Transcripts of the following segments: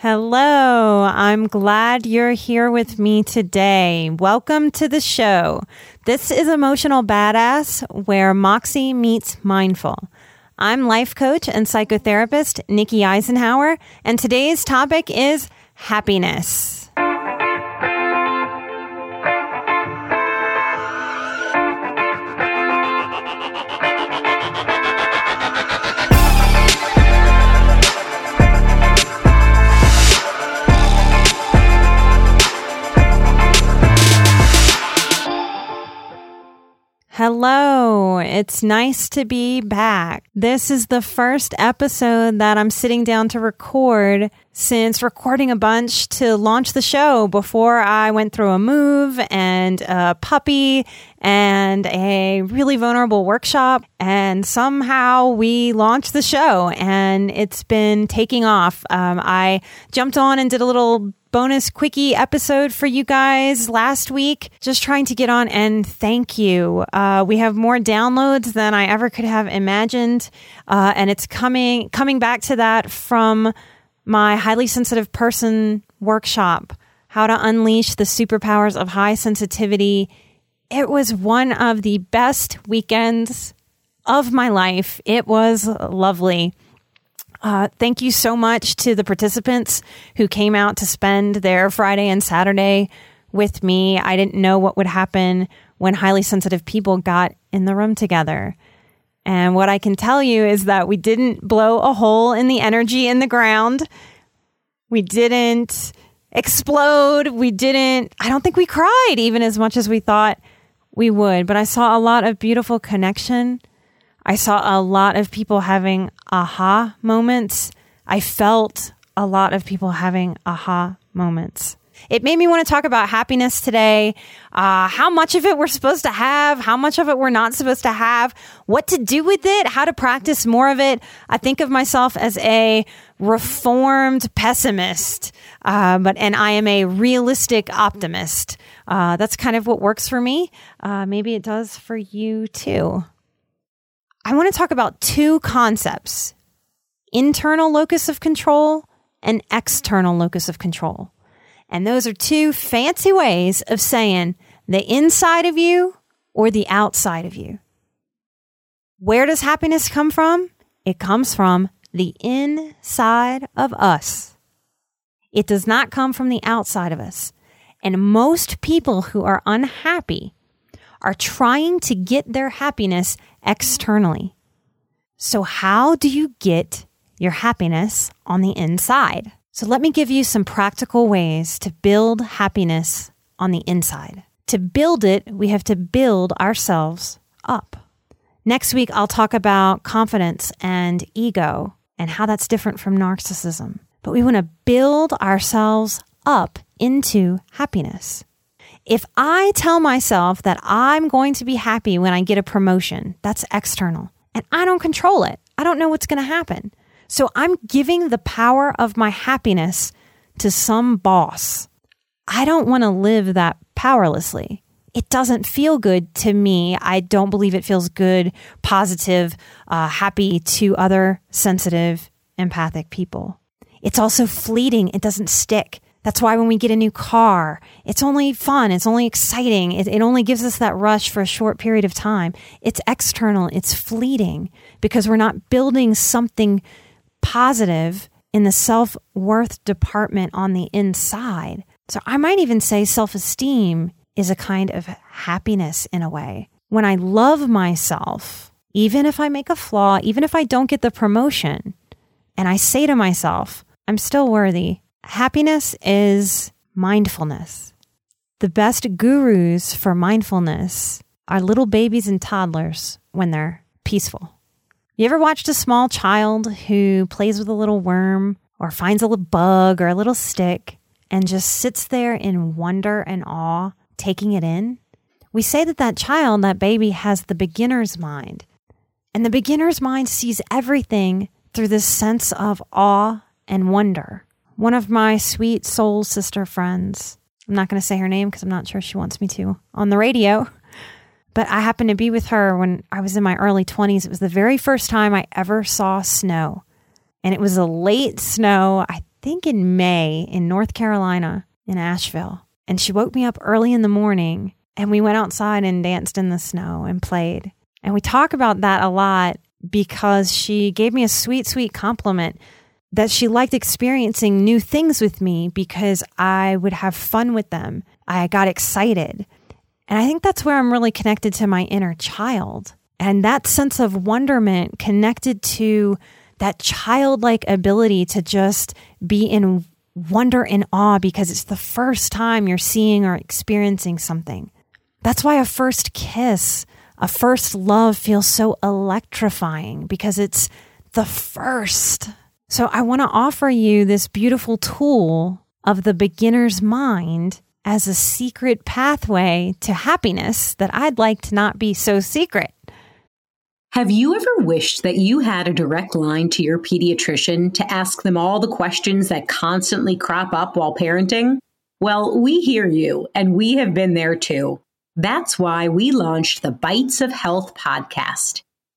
Hello, I'm glad you're here with me today. Welcome to the show. This is Emotional Badass, where Moxie meets Mindful. I'm life coach and psychotherapist Nikki Eisenhauer, and today's topic is happiness. Hello, it's nice to be back. This is the first episode that I'm sitting down to record since recording a bunch to launch the show before I went through a move and a puppy and a really vulnerable workshop. And somehow we launched the show and it's been taking off. Um, I jumped on and did a little bonus quickie episode for you guys last week. Just trying to get on and thank you. Uh, we have more downloads than I ever could have imagined, uh, and it's coming coming back to that from my highly sensitive person workshop. How to unleash the superpowers of high sensitivity. It was one of the best weekends of my life. It was lovely. Uh, thank you so much to the participants who came out to spend their Friday and Saturday with me. I didn't know what would happen when highly sensitive people got in the room together. And what I can tell you is that we didn't blow a hole in the energy in the ground. We didn't explode. We didn't, I don't think we cried even as much as we thought we would, but I saw a lot of beautiful connection I saw a lot of people having aha moments. I felt a lot of people having aha moments. It made me want to talk about happiness today, uh, how much of it we're supposed to have, how much of it we're not supposed to have, what to do with it, how to practice more of it. I think of myself as a reformed pessimist, uh, but and I am a realistic optimist. Uh, that's kind of what works for me. Uh, maybe it does for you too. I want to talk about two concepts internal locus of control and external locus of control. And those are two fancy ways of saying the inside of you or the outside of you. Where does happiness come from? It comes from the inside of us. It does not come from the outside of us. And most people who are unhappy are trying to get their happiness externally. So, how do you get your happiness on the inside? So, let me give you some practical ways to build happiness on the inside. To build it, we have to build ourselves up. Next week, I'll talk about confidence and ego and how that's different from narcissism. But we want to build ourselves up into happiness. If I tell myself that I'm going to be happy when I get a promotion, that's external and I don't control it. I don't know what's going to happen. So I'm giving the power of my happiness to some boss. I don't want to live that powerlessly. It doesn't feel good to me. I don't believe it feels good, positive, uh, happy to other sensitive, empathic people. It's also fleeting. It doesn't stick. That's why when we get a new car, it's only fun, it's only exciting, it, it, only gives us that rush for a short period of time. It's external, it's fleeting because we're not building something positive in the self worth department on the inside. So I might even say self esteem is a kind of happiness in a way. When I love myself, even if I make a flaw, even if I don't get the promotion, and I say to myself, I'm still worthy, happiness is mindfulness. The best gurus for mindfulness are little babies and toddlers when they're peaceful. You ever watched a small child who plays with a little worm or finds a little bug or a little stick and just sits there in wonder and awe, taking it in? We say that that child, that baby, has the beginner's mind. And the beginner's mind sees everything through this sense of awe and wonder. One of my sweet soul sister friends, I'm not going to say her name because I'm not sure she wants me to on the radio, but I happened to be with her when I was in my early 20s. It was the very first time I ever saw snow. And it was a late snow, I think in May in North Carolina, in Asheville. And she woke me up early in the morning and we went outside and danced in the snow and played. And we talk about that a lot because she gave me a sweet, sweet compliment that she liked experiencing new things with me because I would have fun with them. I got excited. And I think that's where I'm really connected to my inner child. And that sense of wonderment connected to that childlike ability to just be in wonder and awe because it's the first time you're seeing or experiencing something. That's why a first kiss, a first love feels so electrifying because it's the first. So I want to offer you this beautiful tool of the beginner's mind as a secret pathway to happiness that I'd like to not be so secret. Have you ever wished that you had a direct line to your pediatrician to ask them all the questions that constantly crop up while parenting? Well, we hear you, and we have been there too. That's why we launched the Bites of Health podcast.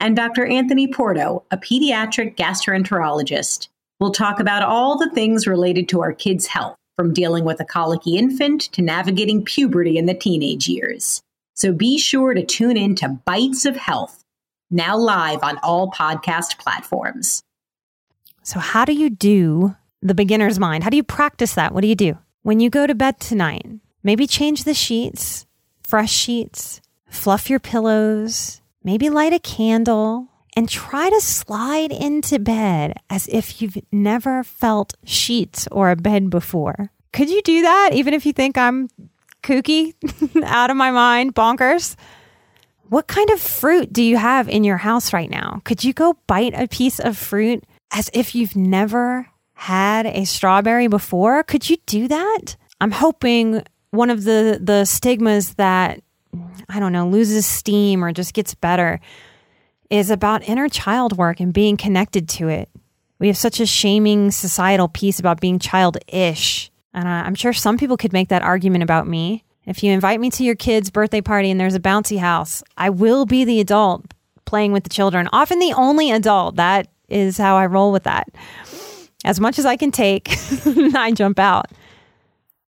and Dr. Anthony Porto, a pediatric gastroenterologist. We'll talk about all the things related to our kids' health, from dealing with a colicky infant to navigating puberty in the teenage years. So be sure to tune in to Bites of Health, now live on all podcast platforms. So, how do you do the beginner's mind? How do you practice that? What do you do? When you go to bed tonight, maybe change the sheets, fresh sheets, fluff your pillows, maybe light a candle, and try to slide into bed as if you've never felt sheets or a bed before. Could you do that even if you think I'm kooky, out of my mind, bonkers. What kind of fruit do you have in your house right now? Could you go bite a piece of fruit as if you've never had a strawberry before? Could you do that? I'm hoping one of the the stigmas that I don't know loses steam or just gets better is about inner child work and being connected to it. We have such a shaming societal piece about being childish and I'm sure some people could make that argument about me. If you invite me to your kid's birthday party and there's a bouncy house, I will be the adult playing with the children, often the only adult. That is how I roll with that. As much as I can take, I jump out.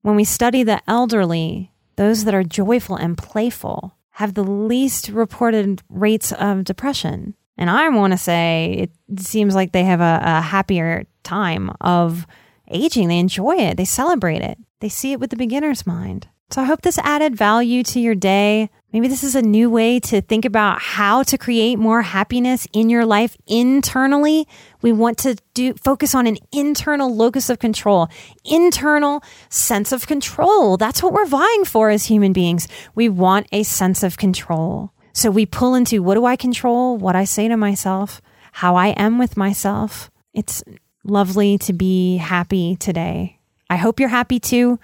When we study the elderly, those that are joyful and playful have the least reported rates of depression. And I want to say it seems like they have a, a happier time of aging. They enjoy it, they celebrate it, they see it with the beginner's mind. So I hope this added value to your day. Maybe this is a new way to think about how to create more happiness in your life internally. We want to do focus on an internal locus of control, internal sense of control. That's what we're vying for as human beings. We want a sense of control. So we pull into what do I control? What I say to myself, how I am with myself. It's lovely to be happy today. I hope you're happy too.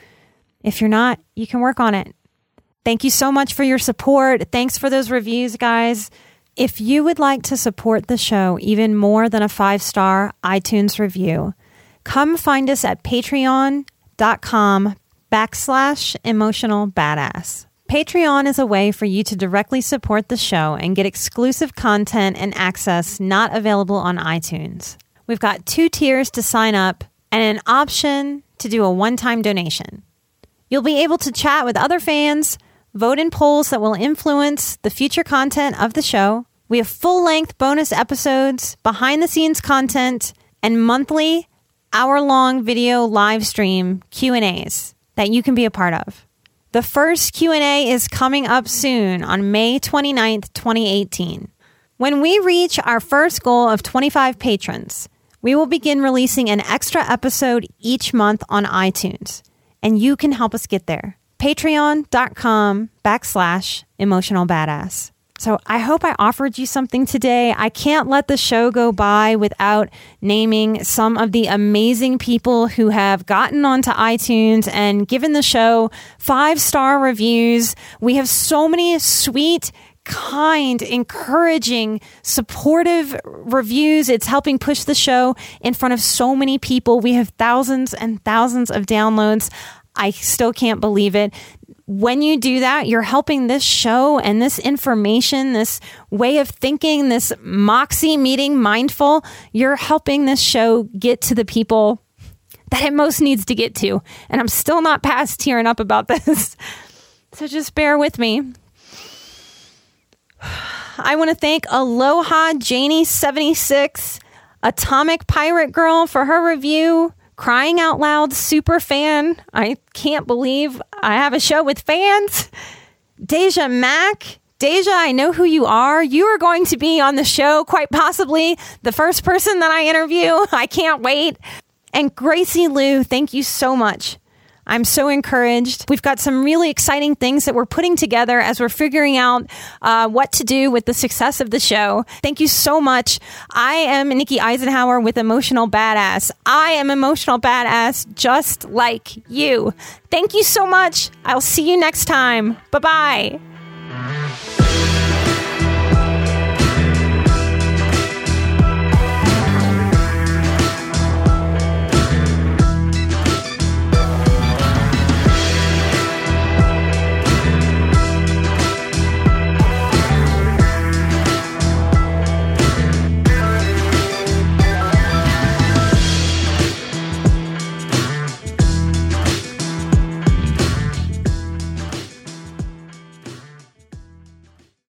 If you're not, you can work on it. Thank you so much for your support. Thanks for those reviews, guys. If you would like to support the show even more than a five star iTunes review, come find us at patreon.com backslash emotional badass. Patreon is a way for you to directly support the show and get exclusive content and access not available on iTunes. We've got two tiers to sign up and an option to do a one time donation. You'll be able to chat with other fans, vote in polls that will influence the future content of the show. We have full length bonus episodes, behind the scenes content, and monthly hour long video live stream Q&As that you can be a part of. The first Q&A is coming up soon on May 29th, 2018. When we reach our first goal of 25 patrons, we will begin releasing an extra episode each month on iTunes, and you can help us get there. Patreon.com backslash emotional badass. So I hope I offered you something today. I can't let the show go by without naming some of the amazing people who have gotten onto iTunes and given the show five star reviews. We have so many sweet, kind, encouraging, supportive reviews. It's helping push the show in front of so many people. We have thousands and thousands of downloads. I still can't believe it when you do that, you're helping this show and this information, this way of thinking, this Moxie meeting mindful, you're helping this show get to the people that it most needs to get to. And I'm still not past tearing up about this. So just bear with me. I want to thank Aloha Janie76, Atomic Pirate Girl for her review crying out loud super fan. I can't believe I have a show with fans. Deja Mack. Deja, I know who you are. You are going to be on the show, quite possibly the first person that I interview. I can't wait. And Gracie Lou, thank you so much I'm so encouraged. We've got some really exciting things that we're putting together as we're figuring out uh, what to do with the success of the show. Thank you so much. I am Nikki Eisenhauer with Emotional Badass. I am Emotional Badass just like you. Thank you so much. I'll see you next time. Bye bye.